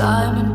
I'm in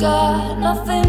Got nothing